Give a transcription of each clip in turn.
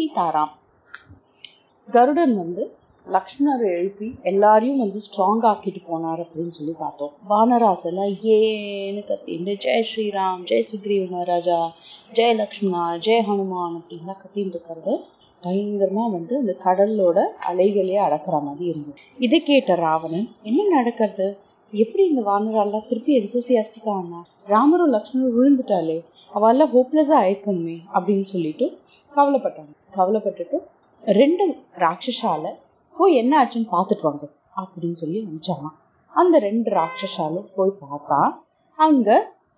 சீதாராம். கருடன் வந்து லக்ஷ்மணரை எழுப்பி எல்லாரையும் வந்து ஸ்ட்ராங் ஆக்கிட்டு போனார் அப்படின்னு சொல்லி பார்த்தோம். வானராசல ஏன்னு கத்தின்னு ஜெய் ஸ்ரீராம் ஜெய் சுக்ரீவ மகாராஜா ஜெய் லக்ஷ்மணா ஜெய் ஹனுமான் அப்படின்லாம் கத்தின்னு இருக்கிறது. பயங்கரமா வந்து இந்த கடலோட அலைகளையே அடக்கிற மாதிரி இருந்தது. இதை கேட்ட ராவணன் என்ன நடக்கிறது? எப்படி இந்த வானராலாம் திருப்பி எந்தூசியாஸ்டிக்கா ஆனா? ராமரும் லக்ஷ்மணரும் விழுந்துட்டாலே அவெல்லாம் ஹோப்லெஸ்ஸா ஆயிருக்கணுமே அப்படின்னு சொல்லிட்டு கவலைப்பட்டாங்க. கவலைப்பட்டுட்டு ரெண்டு ராட்சஸால போய் என்ன ஆச்சுன்னு பார்த்துட்டு வாங்க அப்படின்னு சொல்லி அனுப்பிச்சாங்க அந்த ரெண்டு ராட்சஸாலும் போய் பார்த்தா அங்க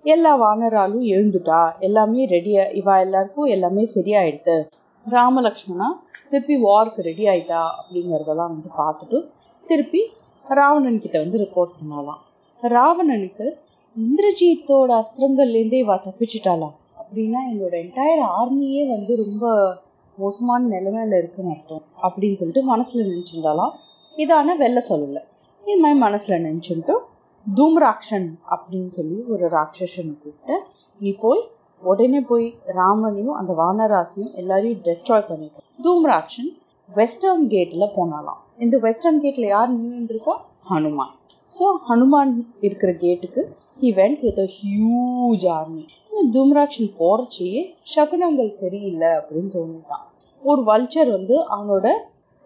எல்லா வானராலும் எழுந்துட்டா எல்லாமே ரெடியா இவா எல்லாருக்கும் எல்லாமே சரியாயிடுது ராமலக்ஷ்மணா திருப்பி வார்க்கு ரெடி ஆயிட்டா அப்படிங்கறதெல்லாம் வந்து பார்த்துட்டு திருப்பி ராவணன் கிட்ட வந்து ரிப்போர்ட் பண்ணலாம் ராவணனுக்கு இந்திரஜித்தோட அஸ்திரங்கள்லேருந்தே இவா தப்பிச்சிட்டாளா அப்படின்னா எங்களோட என்டையர் ஆர்மியே வந்து ரொம்ப மோசமான நிலைமையில இருக்குன்னு அர்த்தம். அப்படின்னு சொல்லிட்டு மனசுல நினைச்சிருந்தாலாம் இதான வெளில சொல்லல. இது மாதிரி மனசுல நினைச்சுட்டு தூம்ராக்ஷன் அப்படின்னு சொல்லி ஒரு ராட்சசனை கூப்பிட்டு நீ போய் உடனே போய் ராமனையும் அந்த வானராசியும் எல்லாரையும் டெஸ்ட்ராய் பண்ணிட்டோம் தூம்ராக்ஷன் வெஸ்டர்ன் கேட்ல போனாலாம். இந்த வெஸ்டர்ன் கேட்ல யார் நின்று இருக்கா ஹனுமான். ஸோ ஹனுமான் இருக்கிற கேட்டுக்கு he went with a huge army தும்ராக்ஷன் போறச்சையே சகுனங்கள் சரியில்லை அப்படின்னு தோணிட்டான். ஒரு வல்ச்சர் வந்து அவனோட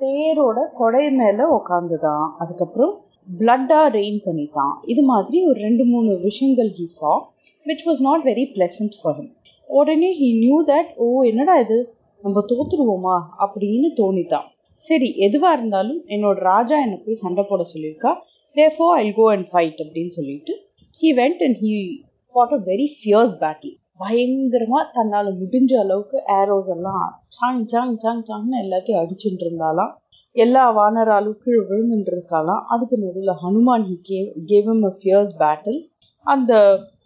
தேரோட கொடை மேல உக்காந்துதான். அதுக்கப்புறம் பிளட்டா ரெயின் பண்ணிட்டான். இது மாதிரி ஒரு ரெண்டு மூணு விஷயங்கள் he saw which was not very pleasant for him உடனே ஹி நியூ தட் ஓ என்னடா இது? நம்ம தோத்துருவோமா? அப்படின்னு தோணிதான் சரி எதுவா இருந்தாலும் என்னோட ராஜா என்னை போய் சண்டை போட சொல்லியிருக்கா. Therefore I go and fight அப்படின்னு சொல்லிட்டு he went and he fought a very fierce battle பயங்கரமா தன்னால முடிஞ்ச அளவுக்கு ஏரோஸ் எல்லாம் சாங் சாங் சாங் சாங்னு எல்லாத்தையும் அடிச்சுட்டு இருந்தாலாம். எல்லா வானராலும் கீழே விழுந்துட்டு இருக்காலாம். அதுக்கு நடுவில் Hanuman he gave gave a fierce battle அந்த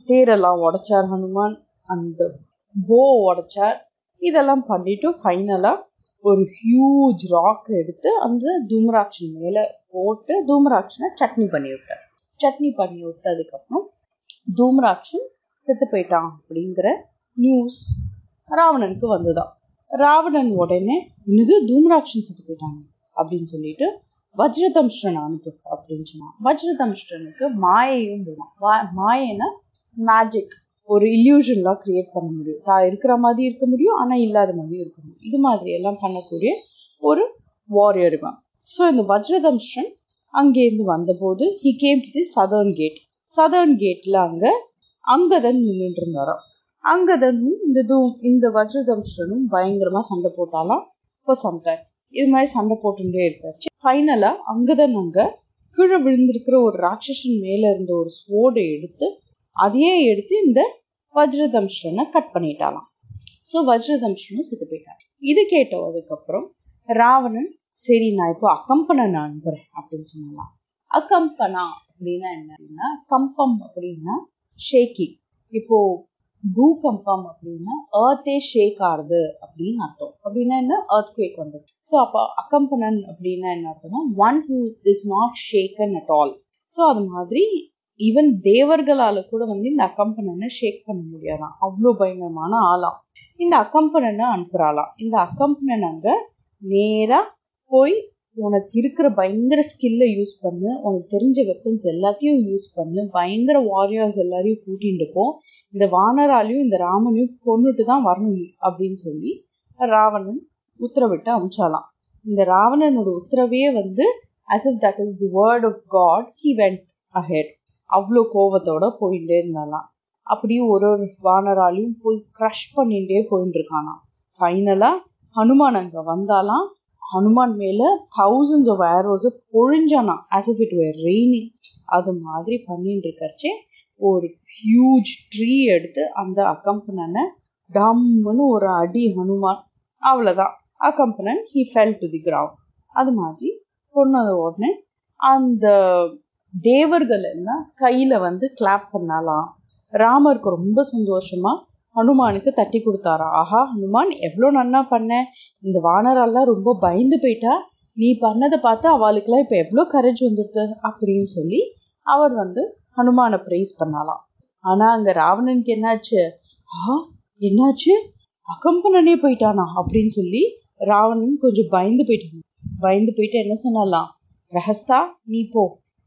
தேரெல்லாம் உடைச்சார் ஹனுமான். அந்த போ உடைச்சார். இதெல்லாம் பண்ணிட்டு ஃபைனலா ஒரு ஹியூஜ் ராக் எடுத்து அந்த தூமராட்சன் மேல போட்டு தூமராட்சனை சட்னி பண்ணி விட்டார் சட்னி பண்ணி விட்டதுக்கப்புறம் தூம்ராட்சன் செத்து போயிட்டான் அப்படிங்கிற நியூஸ் ராவணனுக்கு வந்துதான் ராவணன் உடனே என்னது தூம்ராட்சன் செத்து போயிட்டாங்க அப்படின்னு சொல்லிட்டு வஜ்ரதம்ஷ்டன் அனுப்பு அப்படின்னு சொன்னான். வஜ்ரதம்ஷ்டனுக்கு மாயையும் போவான் மாயைனா மேஜிக் ஒரு இல்யூஷன்லாம் கிரியேட் பண்ண முடியும். தான் இருக்கிற மாதிரி இருக்க முடியும் ஆனா இல்லாத மாதிரியும் இருக்க முடியும். இது மாதிரி எல்லாம் பண்ணக்கூடிய ஒரு வாரியர் இவன். ஸோ இந்த வஜ்ரதம்ஷன் அங்கேருந்து வந்தபோது he came to the southern gate southern கேட்ல அங்க அங்கதன் நின்றுட்டு இருந்தாராம் அங்கதனும் இந்த தூ இந்த வஜ்ரதம்ஷனும் பயங்கரமா சண்டை போட்டாலாம் ஃபார் சம்டைம் இது மாதிரி சண்டை போட்டுட்டே இருக்காச்சு. ஃபைனலா அங்கதன் அங்க கீழே விழுந்திருக்கிற ஒரு ராட்சசன் மேல இருந்த ஒரு ஸ்வோர்டை எடுத்து அதையே எடுத்து இந்த வஜ்ரதம்ஷனை கட் பண்ணிட்டாலாம். ஸோ வஜ்ரதம்ஷனும் செத்து போயிட்டார். இது கேட்டதுக்கு அப்புறம் ராவணன் சரி நான் இப்போ அக்கம்பனை நான் அனுப்புறேன் அப்படின்னு சொன்னலாம். அகம்பனா அப்படின்னா என்ன அப்படின்னா கம்பம் அப்படின்னா ஷேக்கிங் இப்போ பூகம்பம் அப்படின்னா ஏர்த்தே ஷேக் ஆகுது அப்படின்னு அர்த்தம். அப்படின்னா என்ன? ஏர்த் குவேக் வந்து ஸோ அப்போ அக்கம்பனன் அப்படின்னா என்ன அர்த்தம்னா one who is not shaken at all so அது மாதிரி ஈவன் தேவர்களால கூட வந்து இந்த அக்கம்பனனை ஷேக் பண்ண முடியாதான். அவ்வளோ பயங்கரமான ஆளாம் இந்த அக்கம்பனனை அனுப்புறாளாம். இந்த அக்கம்பனன் அங்க நேரா போய் உனக்கு இருக்கிற பயங்கர ஸ்கில்லை யூஸ் பண்ணு. உனக்கு தெரிஞ்ச வெப்பன்ஸ் எல்லாத்தையும் யூஸ் பண்ணு. பயங்கர வாரியர்ஸ் எல்லாரையும் கூட்டிகிட்டு போ. இந்த வானராலையும் இந்த ராமனையும் கொண்டுட்டு தான் வரணும் அப்படின்னு சொல்லி ராவணன் உத்தரவிட்டு அமிச்சாலாம் இந்த ராவணனோட உத்தரவே வந்து as if that is the word of god he went ahead அவ்வளோ கோவத்தோட போயிட்டே இருந்தாலாம். அப்படியே ஒரு ஒரு வானராலையும் போய் க்ரஷ் பண்ணிகிட்டே போயிட்டு இருக்கானாம். ஃபைனலாக ஹனுமான் அங்கே வந்தாலாம். ஹனுமான் மேல thousands of arrows பொழிஞ்சானா as if it were raining அது மாதிரி பண்ணிட்டு இருக்கறச்சே ஒரு ஹியூஜ் ட்ரீ எடுத்து அந்த அக்கம்பனனை டம்முன்னு ஒரு அடி ஹனுமான். அவ்வளோதான் Akampanan he fell to the ground அது மாதிரி கொன்னது உடனே அந்த தேவர்கள் எல்லாம் ஸ்கையில் வந்து கிளாப் பண்ணலாம். ராமருக்கு ரொம்ப சந்தோஷமாக ஹனுமானுக்கு தட்டி கொடுத்தாரா? ஆஹா ஹனுமான் எவ்வளோ நன்னா பண்ண. இந்த வானரெல்லாம் ரொம்ப பயந்து போயிட்டா. நீ பண்ணதை பார்த்து அவளுக்கெல்லாம் இப்போ எவ்வளோ கரேஜ் வந்துடுது அப்படின்னு சொல்லி அவர் வந்து ஹனுமானை ப்ரைஸ் பண்ணலாம். ஆனால் அங்கே ராவணனுக்கு என்னாச்சு? ஆ என்னாச்சு? அகம்பனனே போயிட்டானா அப்படின்னு சொல்லி ராவணன் கொஞ்சம் பயந்து போயிட்டான். பயந்து போயிட்டு என்ன சொன்னாலாம்? ரஹஸ்தா நீ போ.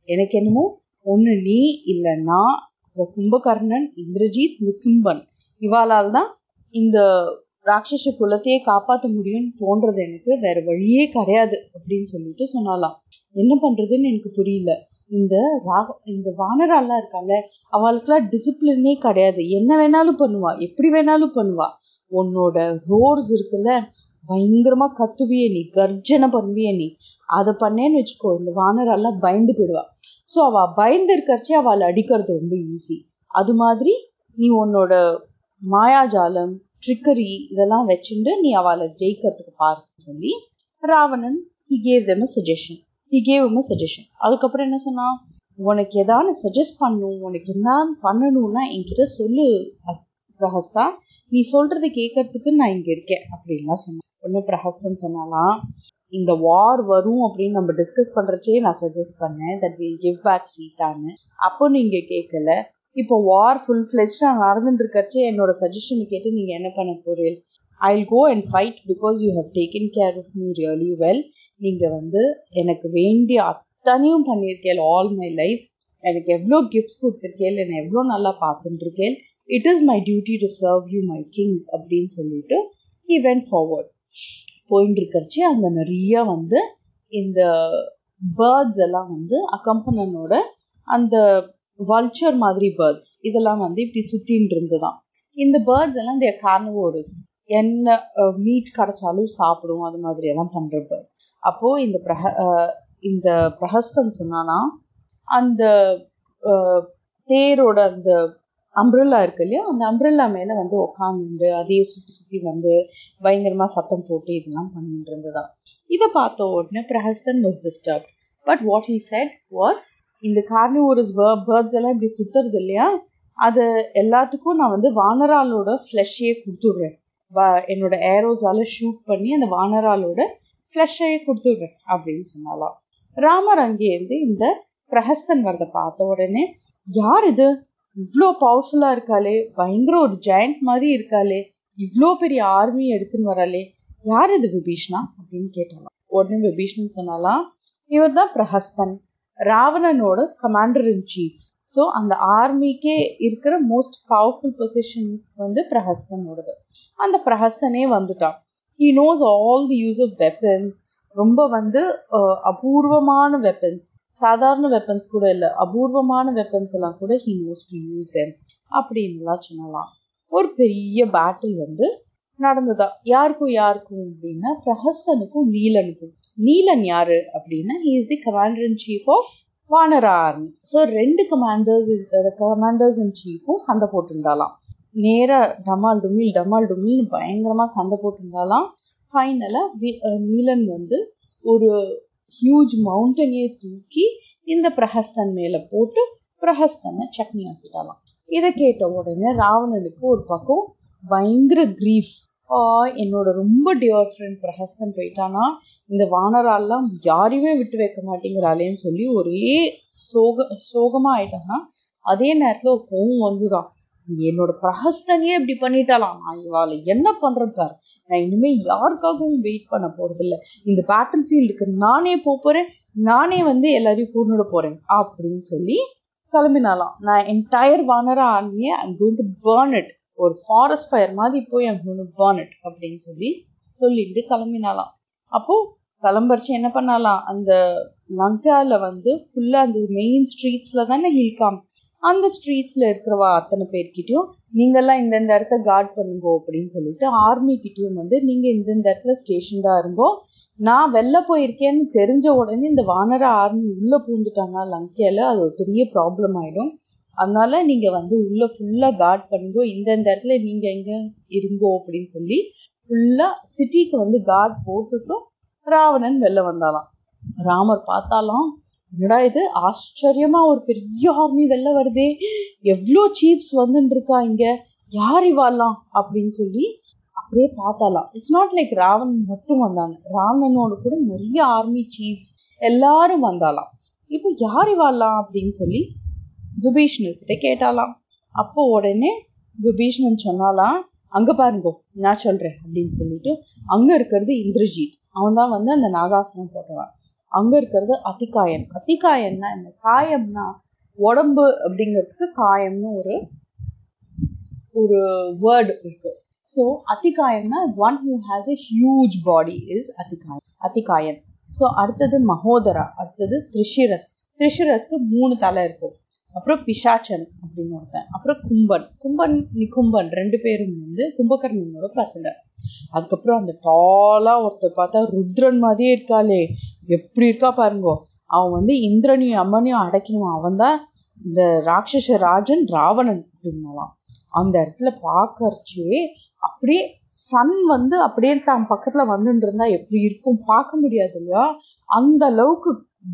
எனக்கு என்னமோ ஒன்று நீ இல்லைன்னா கும்பகர்ணன் இந்திரஜித் நிகும்பன் இவாளால் தான் இந்த ராட்சச குலத்தையே காப்பாற்ற முடியும்னு தோன்றது எனக்கு. வேற வழியே கிடையாது அப்படின்னு சொல்லிட்டு சொன்னாலாம் என்ன பண்றதுன்னு எனக்கு புரியல. இந்த ராக இந்த வானராலாம் இருக்கால அவளுக்குலாம் டிசிப்ளினே கிடையாது. என்ன வேணாலும் பண்ணுவா எப்படி வேணாலும் பண்ணுவா. உன்னோட ரோர்ஸ் இருக்குல்ல பயங்கரமா கத்துவிய நீ கர்ஜனை பண்ணுவிய நீ. அதை பண்ணேன்னு வச்சுக்கோ இந்த வானரெல்லாம் பயந்து போயிடுவா. ஸோ அவ பயந்து இருக்கிறச்சே அவளை அடிக்கிறது ரொம்ப ஈஸி அது மாதிரி நீ உன்னோட மாயாஜாலம் ட்ரிக்கரி இதெல்லாம் வச்சுட்டு நீ அவளை ஜெயிக்கிறதுக்கு பாருன்னு சொல்லி Ravanan he gave them a suggestion he gave them a suggestion அதுக்கப்புறம் என்ன சொன்னான் உனக்கு எதாவது சஜஸ்ட் பண்ணும் உனக்கு என்ன பண்ணணும்னா என்கிட்ட சொல்லு பிரஹஸ்தா. நீ சொல்றது கேட்கறதுக்கு நான் இங்க இருக்கேன் அப்படின்லாம் சொன்னேன். ஒன்று பிரஹஸ்தன் சொன்னாலாம் இந்த வார் வரும் அப்படின்னு நம்ம டிஸ்கஸ் பண்றச்சே நான் சஜஸ்ட் பண்ணேன் தட் வில் கிவ் பேக் சீதான்னு. அப்போ நீங்க கேட்கல இப்போ வார் ஃபுல் ஃபிளெஜ்டா நடந்துட்டு இருக்கச்சே என்னோட சஜஷனை கேட்டு நீங்க என்ன பண்ண போறீங்க? I go and fight because you have taken care of me really well நீங்க வந்து எனக்கு வேண்டிய அத்தனையும் பண்ணியிருக்கேன் ஆல் மை லைஃப் எனக்கு எவ்வளோ கிஃப்ட்ஸ் கொடுத்துருக்கேன் என்னை எவ்வளோ நல்லா பார்த்துட்டு இருக்கேன் it is my duty to serve you my king அப்படின்னு சொல்லிட்டு ஹி ஃபார்வர்ட் போயின்னு இருக்கிறச்சு அங்கே நிறைய வந்து இந்த பேர்ட்ஸ் எல்லாம் வந்து அக்கம்பனனோட அந்த வல்ச்சர் மாதிரி பேர்ட்ஸ் இதெல்லாம் வந்து இப்படி சுத்தின்னு இருந்துதான். இந்த பேர்ட்ஸ் எல்லாம் இந்த கார்னவோரஸ் என்ன மீட் கிடைச்சாலும் சாப்பிடும் அது மாதிரி எல்லாம் பண்ற பேர்ட்ஸ் அப்போ இந்த பிரஹ இந்த பிரஹஸ்தன் சொன்னானா அந்த தேரோட அந்த அம்ப்ரெல்லா இருக்கு இல்லையா அந்த அம்ப்ரெல்லா மேல வந்து உக்காந்துண்டு அதையே சுத்தி சுத்தி வந்து பயங்கரமா சத்தம் போட்டு இதெல்லாம் பண்ணிட்டு இருந்ததா இதை பார்த்த உடனே Prahasthan was disturb but what he said was இந்த கார்னிவோரஸ் பேர்ட்ஸ் எல்லாம் இப்படி சுத்துறது இல்லையா? அது எல்லாத்துக்கும் நான் வந்து வானராலோட ஃப்ளஷையே கொடுத்துடுறேன். என்னோட ஏரோஸால ஷூட் பண்ணி அந்த வானராலோட ஃப்ளஷையே கொடுத்துடுறேன் அப்படின்னு சொன்னாலாம். ராமர் அங்கேருந்து இந்த பிரஹஸ்தன் வரதை பார்த்த உடனே யார் இது? இவ்வளோ பவர்ஃபுல்லாக இருக்காளே. பயங்கர ஒரு ஜெயண்ட் மாதிரி இருக்காளே. இவ்வளோ பெரிய ஆர்மி எடுத்துன்னு வராளே. யார் இது விபீஷ்ணா? அப்படின்னு கேட்டாலாம். உடனே விபீஷ்ணன் சொன்னாலாம் இவர் தான் பிரஹஸ்தன். ராவணனோட கமாண்டர் இன் சீஃப் ஸோ அந்த ஆர்மிக்கே இருக்கிற மோஸ்ட் பவர்ஃபுல் பொசிஷன் வந்து பிரஹஸ்தனோடது. அந்த பிரஹஸ்தனே வந்துட்டான். He knows all the use of weapons ரொம்ப வந்து அபூர்வமான வெப்பன்ஸ் சாதாரண வெப்பன்ஸ் கூட இல்லை. அபூர்வமான வெப்பன்ஸ் எல்லாம் கூட he knows to use them அப்படின்லாம் சொல்லலாம். ஒரு பெரிய பேட்டில் வந்து நடந்ததா? யாருக்கும் யாருக்கும் அப்படின்னா பிரஹஸ்தனுக்கும் நீலனுக்கும். நீலன் யாரு அப்படின்னா he is the commander in chief of Vanara army so ரெண்டு கமாண்டர்ஸ் கமாண்டர்ஸ் இன் சீஃபும் சண்டை போட்டிருந்தாலாம் நேராக டமால் டுமில் டமால் டுமில்னு பயங்கரமாக சண்டை போட்டிருந்தாலாம் ஃபைனலாக நீலன் வந்து ஒரு ஹியூஜ் மவுண்டனையே தூக்கி இந்த பிரஹஸ்தன் மேலே போட்டு பிரஹஸ்தனை சட்னி ஆக்கிட்டாலாம் இதை கேட்ட உடனே ராவணனுக்கு ஒரு பக்கம் பயங்கர கிரீஃப் என்னோட ரொம்ப டியர் ஃப்ரெண்ட் பிரஹஸ்தன் போயிட்டானா இந்த வானரால்லாம் யாரையுமே விட்டு வைக்க மாட்டேங்கிறாளேன்னு சொல்லி ஒரே சோக சோகமா ஆயிட்டானா அதே நேரத்துல ஒரு கோவம் வந்துதான் என்னோட பிரஹஸ்தனையே இப்படி பண்ணிட்டாலாம் நான் இவாளை என்ன பண்றேன் பாரு? நான் இனிமே யாருக்காகவும் வெயிட் பண்ண போறது இல்ல இந்த பேட்டில் ஃபீல்டுக்கு நானே போறேன் நானே வந்து எல்லாரையும் கூர்ந்துட போறேன் அப்படின்னு சொல்லி கிளம்பினாலாம் நான் entire Vanara ஆர்மியை I'm going to burn it ஒரு ஃபாரஸ்ட் ஃபயர் மாதிரி போய் என் பானட் அப்படின்னு சொல்லி சொல்லிட்டு கிளம்பினாலாம் அப்போ கிளம்பரிச்சு என்ன பண்ணலாம் அந்த லங்கால வந்து ஃபுல்லா அந்த மெயின் ஸ்ட்ரீட்ஸ்ல தானே ஹில்காம் அந்த ஸ்ட்ரீட்ஸ்ல இருக்கிறவா அத்தனை பேர்கிட்டயும் நீங்கெல்லாம் இந்தந்த இடத்த கார்ட் பண்ணுங்க அப்படின்னு சொல்லிட்டு ஆர்மி கிட்டயும் வந்து நீங்க இந்தந்த இடத்துல ஸ்டேஷன்டா இருங்கோ. நான் வெளில போயிருக்கேன்னு தெரிஞ்ச உடனே இந்த வானர ஆர்மி உள்ள பூந்துட்டாங்க லங்கையில அது ஒரு பெரிய ப்ராப்ளம் ஆயிடும். அதனால நீங்க வந்து உள்ள ஃபுல்லா கார்ட் பண்ணுங்கோ இந்தந்த இடத்துல நீங்க எங்க இருங்கோ அப்படின்னு சொல்லி ஃபுல்லா சிட்டிக்கு வந்து கார்ட் போட்டுட்டும். ராவணன் வெளில வந்தாலாம். ராமர் பார்த்தாலாம் என்னடா இது? ஆச்சரியமா ஒரு பெரிய ஆர்மி வெளில வருதே. எவ்வளோ சீப்ஸ் வந்துட்டு இருக்கா இங்க? யார் இவாலாம் அப்படின்னு சொல்லி அப்படியே பார்த்தாலாம். இட்ஸ் நாட் லைக் ராவணன் மட்டும் வந்தாங்க. ராவணனோட கூட நிறைய ஆர்மி சீஃப்ஸ் எல்லாரும் வந்தாலாம். இப்போ யார் இவாலாம் அப்படின்னு சொல்லி விபீஷ்ணர் கிட்ட கேட்டாலாம். அப்போ உடனே விபீஷ்ணன் சொன்னாலாம் அங்க பாருங்கோ நான் சொல்றேன் அப்படின்னு சொல்லிட்டு அங்க இருக்கிறது இந்திரஜித். அவன் தான் வந்து அந்த நாகாசனம் போட்டவன். அங்க இருக்கிறது அத்திகாயன் அத்திகாயன்னா என்ன? காயம்னா உடம்பு அப்படிங்கிறதுக்கு காயம்னு ஒரு ஒரு வேர்டு இருக்கு. So அத்திகாயம்னா one who has a huge body is Athikayan Athikayan so அடுத்தது மகோதரா அடுத்தது த்ரிஷிரஸ். த்ரிஷிரஸ்க்கு மூணு தலை இருக்கும். அப்புறம் பிஷாச்சன் அப்படின்னு ஒருத்தன். அப்புறம் கும்பன். கும்பன் நிகும்பன் ரெண்டு பேரும் வந்து கும்பகர்ணனோட பசங்க. அதுக்கப்புறம் அந்த டாலா ஒருத்தர் பார்த்தா ருத்ரன் மாதிரியே இருக்காளே. எப்படி இருக்கா பாருங்கோ. அவன் வந்து இந்திரனையும் அம்மனையும் அடைக்கணும். அவன் தான் இந்த ராட்சச ராஜன் ராவணன் அப்படின்னாலாம். அந்த இடத்துல பார்க்கறச்சே அப்படியே சன் வந்து அப்படியே தான் பக்கத்துல வந்துட்டு இருந்தா எப்படி இருக்கும்? பார்க்க முடியாது இல்லையா? அந்த அளவுக்கு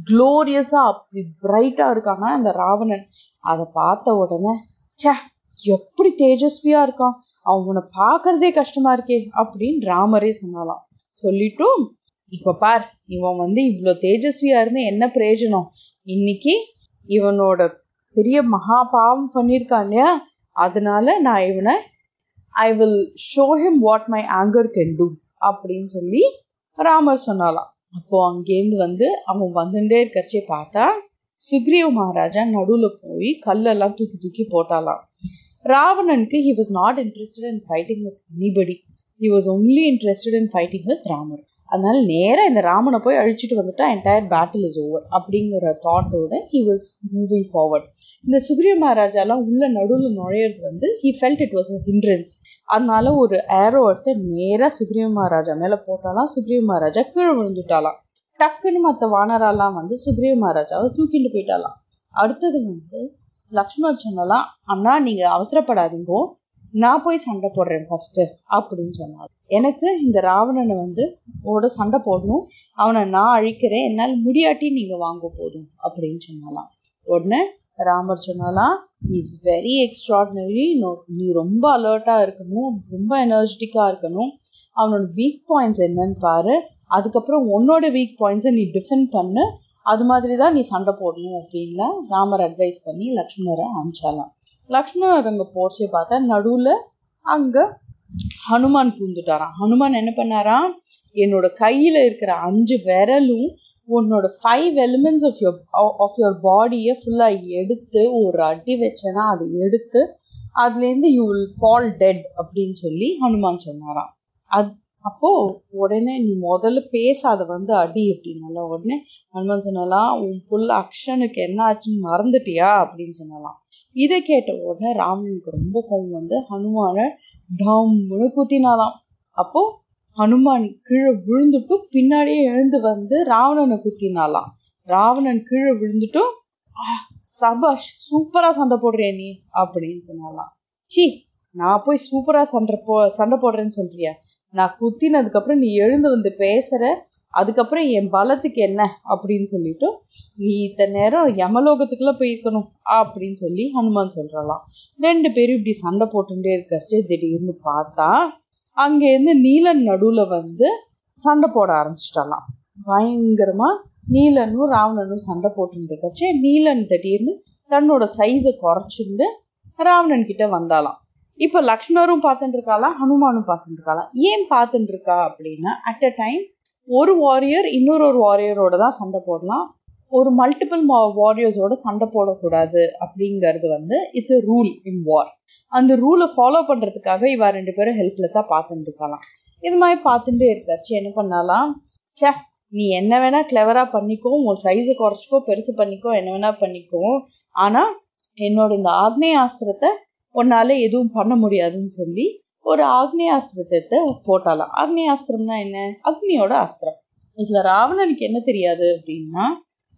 க்ளோரியஸா அப்படி பிரைட்டா இருக்காங்க அந்த ராவணன்? அதை பார்த்த உடனே சே எப்படி தேஜஸ்வியா இருக்கான்? அவனை பார்க்கறதே கஷ்டமா இருக்கே அப்படின்னு ராமரே சொன்னாலாம் சொல்லிட்டும் இப்ப பார் இவன் வந்து இவ்வளவு தேஜஸ்வியா இருந்து என்ன பிரயோஜனம்? இன்னைக்கு இவனோட பெரிய மகா பாவம் பண்ணியிருக்கான் இல்லையா? அதனால நான் இவனை I will show him what my anger can do அப்படின்னு சொல்லி ராமர் சொன்னாலாம் அப்போ அங்கேருந்து வந்து அவன் வந்துட்டே இருக்கிறச்சே பார்த்தா சுக்ரீவ மகாராஜா நடுவுல போய் கல்லெல்லாம் தூக்கி தூக்கி போட்டாலாம். ராவணனுக்கு he was not interested in fighting with anybody he was only interested in fighting with Ramar. அதனால நேராக இந்த ராமனை போய் அழிச்சிட்டு வந்துட்டா என்டையர் பேட்டில் இஸ் ஓவர் அப்படிங்கிற தாட்டோட ஹி வாஸ் மூவிங் ஃபார்வர்ட் இந்த சுக்ரிய மகாராஜாலாம் உள்ள நடுவில் நுழையிறது வந்து he felt it was a hindrance அதனால ஒரு ஏரோ எடுத்து நேராக சுக்ரிய மகாராஜா மேலே போட்டாலாம் சுக்ரிய மகாராஜா கீழே விழுந்துட்டாலாம். டக்குன்னு மற்ற வானரெல்லாம் வந்து சுக்ரிய மகாராஜாவை தூக்கிட்டு போயிட்டாலாம். அடுத்தது வந்து லக்ஷ்மண் சொன்னலாம் அண்ணா நீங்கள் அவசரப்படாதீங்கோ. நான் போய் சண்டை போடுறேன் ஃபர்ஸ்ட் அப்படின்னு சொன்னார். எனக்கு இந்த ராவணனை வந்து ஓட சண்டை போடணும். அவனை நான் அழிக்கிறேன். என்னால் முடியாட்டி நீங்க வாங்க போதும் அப்படின்னு சொன்னாலாம். உடனே ராமர் சொன்னாலாம் இஸ் வெரி எக்ஸ்ட்ராடினரி நீ ரொம்ப அலர்ட்டா இருக்கணும். ரொம்ப எனர்ஜெட்டிக்கா இருக்கணும். அவனோட வீக் பாயிண்ட்ஸ் என்னன்னு பாரு. அதுக்கப்புறம் உன்னோட வீக் பாயிண்ட்ஸை நீ டிஃபெண்ட் பண்ணு. அது மாதிரி தான் நீ சண்டை போடணும் அப்படின்லாம் ராமர் அட்வைஸ் பண்ணி லக்ஷ்மணரை அனுப்பிச்சாலாம். லக்ஷ்மணர் அங்க பார்த்தா நடுவுல அங்க ஹனுமான் பூந்துட்டாராம். ஹனுமான் என்ன பண்ணாராம்? என்னோட கையில இருக்கிற அஞ்சு விரலும் உன்னோட five elements of your of your பாடியை ஃபுல்லா எடுத்து ஒரு அடி வச்சேன்னா அதை எடுத்து அதுலேருந்து யூ வில் ஃபால் டெட் அப்படின்னு சொல்லி ஹனுமான் சொன்னாராம். அது அப்போ உடனே நீ முதல்ல பேசாத வந்து அடி அப்படின்னால உடனே ஹனுமான் சொன்னாலாம் உன் புல் அக்ஷனுக்கு என்ன ஆச்சுன்னு மறந்துட்டியா? அப்படின்னு சொன்னாலாம் இதை கேட்ட உடனே ராவணனுக்கு ரொம்ப கோவம் வந்து ஹனுமான டம்னு குத்தினாலாம் அப்போ ஹனுமான் கீழே விழுந்துட்டு பின்னாடியே எழுந்து வந்து ராவணனை குத்தினாலாம் ராவணன் கீழே விழுந்துட்டும் சபாஷ் சூப்பரா சண்டை போடுறிய நீ அப்படின்னு சொன்னாலாம் சி நான் போய் சூப்பரா சண்டை போ சண்டை போடுறேன்னு சொல்றியா? நான் குத்தினதுக்கு அப்புறம் நீ எழுந்து வந்து பேசுற அதுக்கப்புறம் என் பலத்துக்கு என்ன அப்படின்னு சொல்லிட்டு நீ இத்தனை நேரம் யமலோகத்துக்குள்ளே போயிருக்கணும் அப்படின்னு சொல்லி ஹனுமான் சொல்கிறலாம் ரெண்டு பேரும் இப்படி சண்டை போட்டுட்டே இருக்கிறச்சு திடீர்னு பார்த்தா அங்கேருந்து நீலன் நடுவில் வந்து சண்டை போட ஆரம்பிச்சிட்டலாம் பயங்கரமாக நீலனும் ராவணனும் சண்டை போட்டுட்டு இருக்கச்சு நீலன் திடீர்னு தன்னோட சைஸை குறைச்சிட்டு ராவணன் கிட்ட வந்தாலாம் இப்போ லக்ஷ்மணரும் பார்த்துட்டு இருக்காளா ஹனுமானும் பார்த்துட்டு இருக்காளாம். ஏன் பார்த்துட்டு இருக்கா அப்படின்னா அட் அ டைம் ஒரு வாரியர் இன்னொரு ஒரு வாரியரோட தான் சண்டை போடலாம். ஒரு மல்டிபிள் வாரியர்ஸோட சண்டை போடக்கூடாது அப்படிங்கிறது வந்து இட்ஸ் எ ரூல் இன் வார் அந்த ரூலை ஃபாலோ பண்ணுறதுக்காக இவா ரெண்டு பேரும் ஹெல்ப்லெஸ்ஸாக பார்த்துட்டு இருக்கலாம் இது மாதிரி பார்த்துட்டே இருக்காச்சு. என்ன பண்ணலாம்? ச்சே நீ என்ன வேணா கிளவரா பண்ணிக்கோ உன் சைஸை குறைச்சிக்கோ பெருசு பண்ணிக்கோ என்ன வேணா பண்ணிக்கோ. ஆனால் என்னோட இந்த ஆக்னேயாஸ்திரத்தை உன்னால எதுவும் பண்ண முடியாதுன்னு சொல்லி ஒரு ஆக்னேயாஸ்திரத்தை போட்டாலாம். ஆக்னேயாஸ்திரம்னா என்ன? அக்னியோட அஸ்திரம். இதுல ராவணனுக்கு என்ன தெரியாது அப்படின்னா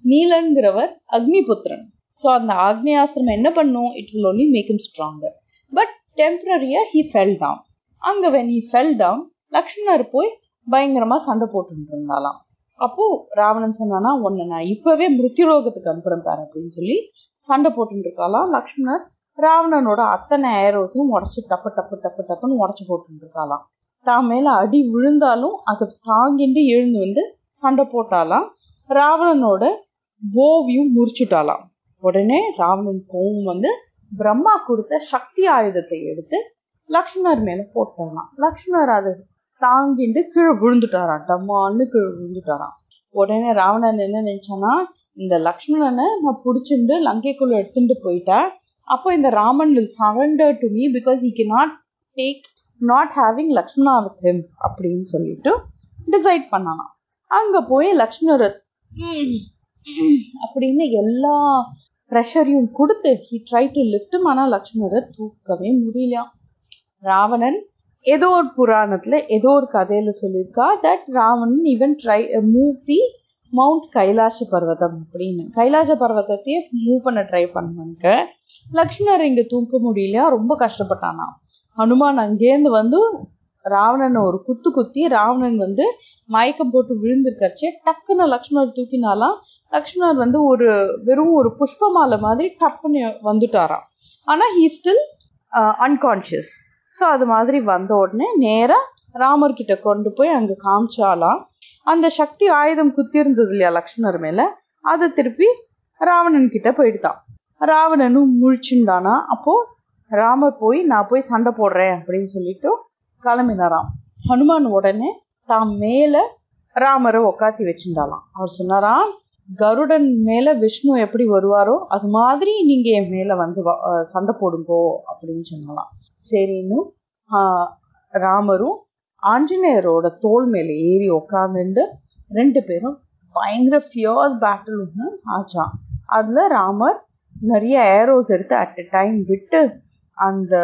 நீலன்கிறவர் அக்னிபுத்திரன். ஸோ அந்த ஆக்னேயாஸ்திரம் என்ன பண்ணும்? It will only make him stronger but டெம்பரரியா he fell down அங்க when he fell down Lakshmanar போய் பயங்கரமா சண்டை போட்டுட்டு இருந்தாலாம் அப்போ ராவணன் சொன்னானா ஒன்னு நான் இப்பவே மிருத்யுலோகத்துக்கு அனுப்புறேன் பாரு அப்படின்னு சொல்லி சண்டை போட்டுட்டு இருக்காளாம் லக்ஷ்மணர் ராவணனோட அத்தனை ஏரோஸையும் உடச்சி டப்பு டப்பு டப்பு டப்புன்னு உடச்சி போட்டுருக்காளாம். இருக்காளாம் தான் மேல அடி விழுந்தாலும் அதை தாங்கிட்டு எழுந்து வந்து சண்டை போட்டாலாம் ராவணனோட போவியும் முறிச்சுட்டாலாம் உடனே ராவணன் கோவம் வந்து பிரம்மா கொடுத்த சக்தி ஆயுதத்தை எடுத்து லக்ஷ்மணர் மேல போட்டாராம் லக்ஷ்மணர் அதை தாங்கிட்டு கீழே விழுந்துட்டாராம். டம்மான்னு கீழே விழுந்துட்டாராம். உடனே ராவணன் என்ன நினைச்சானா இந்த லக்ஷ்மணனை நான் பிடிச்சிட்டு லங்கைக்குள்ள எடுத்துட்டு போயிட்டேன். அப்போ இந்த Raman will surrender to me because he can not take not having Lakshmana with him அப்படின்னு சொல்லிட்டு டிசைட் பண்ணானா. அங்க போய் லக்ஷ்மணர் அப்படின்னு எல்லா ப்ரெஷரையும் கொடுத்து ஹி ட்ரை டு லிஃப்ட் ஆனால் லக்ஷ்மணரை தூக்கவே முடியலையாம் ராவணன் ஏதோ ஒரு புராணத்துல ஏதோ ஒரு கதையில சொல்லியிருக்கா that Ravanan even try move the mount Kailasa பர்வதம் அப்படின்னு. கைலாச பர்வதத்தையே மூவ் பண்ண ட்ரை பண்ணுவாங்க லக்ஷ்மணர் இங்க தூக்க முடியலையா? ரொம்ப கஷ்டப்பட்டானா. ஹனுமான் அங்கேருந்து வந்து ராவணனை ஒரு குத்து குத்தி ராவணன் வந்து மயக்கம் போட்டு விழுந்திருக்கச்சு. டக்குன்னு லக்ஷ்மணர் தூக்கினாலாம். லக்ஷ்மணர் வந்து ஒரு வெறும் ஒரு புஷ்பமாலை மாதிரி டப்புன்னு வந்துட்டாராம். ஆனா ஹீ ஸ்டில் அன்கான்சியஸ் ஸோ அது மாதிரி வந்த உடனே நேராக ராமர்கிட்ட கொண்டு போய் அங்கே காமிச்சாலாம். அந்த சக்தி ஆயுதம் குத்தி இருந்தது இல்லையா லக்ஷ்மணர் மேல? அதை திருப்பி ராவணன் கிட்ட போயிடுதான். ராவணனும் முழிச்சுண்டானா அப்போ ராமர் போய் நான் போய் சண்டை போடுறேன் அப்படின்னு சொல்லிட்டு கிளம்பினாராம். ஹனுமான் உடனே தான் மேல ராமரை உக்காத்தி வச்சிருந்தாலாம் அவர் சொன்னாராம் கருடன் மேல விஷ்ணு எப்படி வருவாரோ அது மாதிரி நீங்க என் மேல வந்து சண்டை போடுங்கோ அப்படின்னு சொன்னலாம் சரின்னு ராமரும் ஆஞ்சநேயரோட தோல் மேலே ஏறி உக்காந்துண்டு ரெண்டு பேரும் பயங்கர ஃபியர்ஸ் பேட்டில் ஒன்று ஆச்சான் அதில் ராமர் நிறைய ஏரோஸ் எடுத்து அட் எ டைம் விட்டு அந்த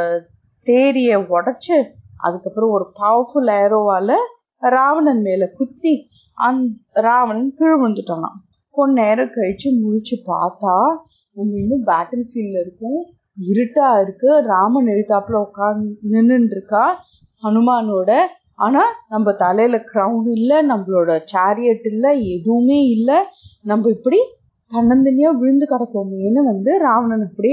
தேரியை உடச்சி அதுக்கப்புறம் ஒரு பவர்ஃபுல் ஏரோவால் ராவணன் மேலே குத்தி அந் ராவணன் கீழ் விழுந்துட்டானான் கொஞ்ச நேரம் கழித்து முழிச்சு பார்த்தா நம்ம இன்னும் பேட்டில் ஃபீல்டில் இருக்கும். இருட்டாக இருக்கு. ராமன் எழுத்தாப்புல உட்காந்து நின்றுருக்கா ஹனுமானோட ஆனால் நம்ம தலையில் க்ரௌன் இல்லை நம்மளோட சேரியட் இல்லை எதுவுமே இல்லை நம்ம இப்படி தன்னந்தனியாக விழுந்து கிடக்கோமேன்னு வந்து ராவணன் இப்படி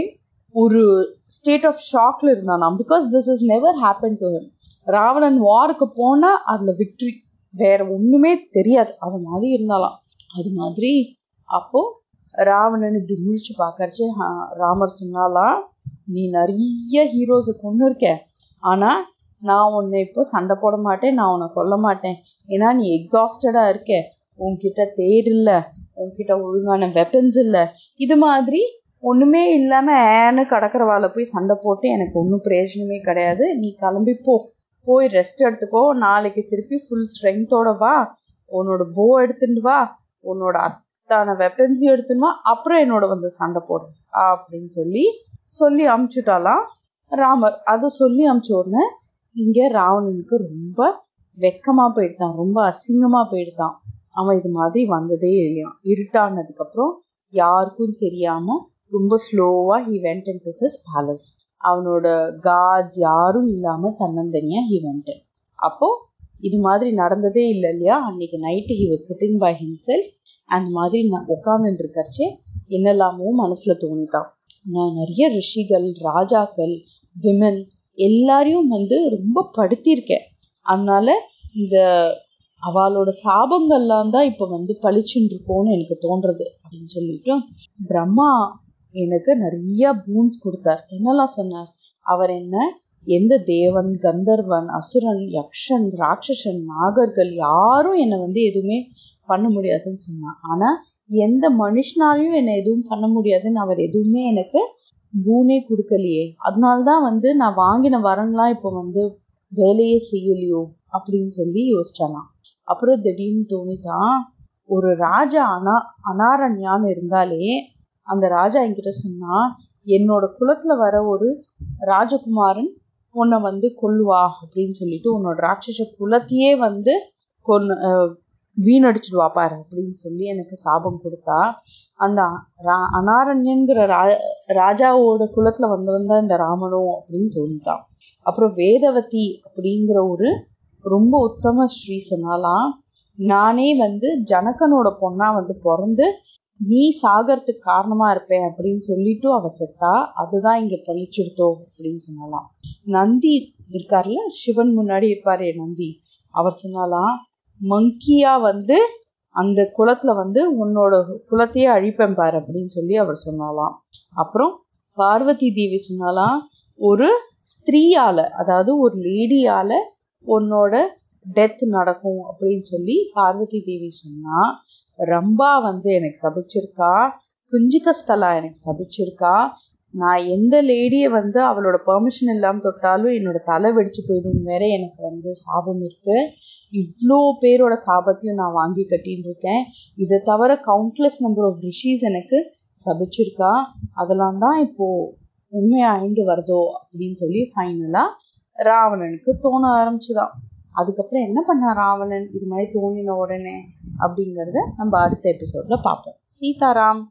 ஒரு ஸ்டேட் ஆஃப் ஷாக்ல இருந்தானா because this is never happen to him Ravanan வாருக்கு போனால் அதில் விக்ட்ரி வேற ஒன்றுமே தெரியாது. அது மாதிரி இருந்தாலாம். அது மாதிரி அப்போ ராவணன் இப்படி முழிச்சு பார்க்கறச்சு ராமர் சொன்னாலாம் நீ நிறைய ஹீரோஸை கொண்டு இருக்க ஆனால் நான் உன்னை இப்போ சண்டை போட மாட்டேன் நான் உன்னை கொல்ல மாட்டேன். ஏன்னா நீ எக்ஸாஸ்டடா இருக்க. உன்கிட்ட தேர் இல்ல. உன்கிட்ட ஒழுங்கான வெப்பன்ஸ் இல்ல. இது மாதிரி ஒண்ணுமே இல்லாம ஏன்னு கடற்கரவால போய் சண்டை போட்டு எனக்கு ஒன்றும் பிரயோஜனமே கிடையாது. நீ கிளம்பி போ. போய் ரெஸ்ட் எடுத்துக்கோ. நாளைக்கு திருப்பி ஃபுல் ஸ்ட்ரென்த்தோட வா. உன்னோட போ எடுத்துட்டு வா. உன்னோட அத்தான வெப்பன்ஸையும் எடுத்துன்னு வா. அப்புறம் என்னோட வந்து சண்டை போடு. அப்படின்னு சொல்லி சொல்லி அமுச்சுட்டாலாம் ராமர். அதை சொல்லி அமுச்ச உடனே இங்கே ராவணனுக்கு ரொம்ப வெக்கமாக போயிடுதான் ரொம்ப அசிங்கமாக போயிடுதான். அவன் இது மாதிரி வந்ததே இல்லையா இருட்டானதுக்கப்புறம் யாருக்கும் தெரியாம ரொம்ப ஸ்லோவா he went in to his palace அவனோட காட்ஸ் யாரும் இல்லாம தன்னந்தனியா ஹி வெண்ட் அப்போ இது மாதிரி நடந்ததே இல்லை இல்லையா? அன்னைக்கு night he was sitting by himself அந்த மாதிரி நான் உட்காந்துட்டு இருக்கச்சே என்னெல்லாமோ மனசுல தோணிதான். நான் நிறைய ரிஷிகள் ராஜாக்கள் விமன் எல்லாரையும் வந்து ரொம்ப படுத்தியிருக்கேன். அதனால இந்த அவளோட சாபங்கள்லாம் தான் இப்போ வந்து பளிச்சுன்னு இருக்கோன்னு எனக்கு தோன்றது அப்படின்னு சொல்லிட்டு பிரம்மா எனக்கு நிறைய பூன்ஸ் கொடுத்தார். என்னெல்லாம் சொன்னார்? அவர் என்ன? எந்த தேவன் கந்தர்வன் அசுரன் யக்ஷன் ராட்சசன் நாகர்கள் யாரும் என்னை வந்து எதுவுமே பண்ண முடியாதுன்னு சொன்னான். ஆனா எந்த மனுஷனாலையும் என்னை எதுவும் பண்ண முடியாதுன்னு அவர் எதுவுமே எனக்கு பூனே கொடுக்கலையே. அதனால்தான் வந்து நான் வாங்கின வரன்லாம் இப்போ வந்து வேலையே செய்யலையோ அப்படின்னு சொல்லி யோசிச்சாலாம் அப்புறம் திடீர்னு தோணிதான் ஒரு ராஜா அனா அனாரண்யான்னு இருந்தாலே அந்த ராஜா என்கிட்ட சொன்னா என்னோட குலத்துல வர ஒரு ராஜகுமாரன் உன்னை வந்து கொல்லுவா அப்படின்னு சொல்லிட்டு உன்னோட ராட்சச குலத்தையே வந்து கொன்னு வீணடிச்சிடுவா பாரு அப்படின்னு சொல்லி எனக்கு சாபம் கொடுத்தா அந்த அனாரண்யங்கிற ரா ராஜாவோட குலத்துல வந்தவன் தான் இந்த ராமனும் அப்படின்னு தோணித்தான் அப்புறம் வேதவதி அப்படிங்கிற ஒரு ரொம்ப உத்தம ஸ்ரீ சொன்னாலாம் நானே வந்து ஜனகனோட பொண்ணா வந்து பிறந்து நீ சாகறதுக்கு காரணமா இருப்பேன் அப்படின்னு சொல்லிட்டு அவ செத்தா அதுதான் இங்க பழிச்சிருத்தோ அப்படின்னு சொன்னாலாம். நந்தி இருக்கார்ல சிவன் முன்னாடி இருப்பாரு நந்தி அவர் சொன்னாலாம் மங்கியா வந்து அந்த குளத்துல வந்து உன்னோட குலத்தையே அழிப்பேன் பாரு அப்படின்னு சொல்லி அவர் சொன்னாலாம். அப்புறம் பார்வதி தேவி சொன்னாலாம் ஒரு ஸ்திரீயால அதாவது ஒரு லேடியால உன்னோட டெத் நடக்கும் அப்படின்னு சொல்லி பார்வதி தேவி சொன்னா ரம்பா வந்து எனக்கு சபிச்சிருக்கா குஞ்சிகஸ்தலா எனக்கு சபிச்சிருக்கா நான் எந்த லேடியை வந்து அவளோட பெர்மிஷன் இல்லாமல் தொட்டாலும் என்னோட தலை வெடிச்சு போயிடும் வேற எனக்கு வந்து சாபம் இருக்கு. இவ்வளோ பேரோட சாபத்தையும் நான் வாங்கி கட்டின்னு இருக்கேன் இதை தவிர கவுண்ட்லெஸ் நம்பர் ஆஃப் ரிஷிஸ் எனக்கு சபிச்சிருக்கா? அதெல்லாம் தான் இப்போ உண்மையாயிண்டு வருதோ அப்படின்னு சொல்லி ஃபைனலாக ராவணனுக்கு தோண ஆரம்பிச்சுதான். அதுக்கப்புறம் என்ன பண்ணா ராவணன்? இது மாதிரி தோணின உடனே அப்படிங்கிறத நம்ம அடுத்த எபிசோட்ல பார்ப்போம். சீதாராம்.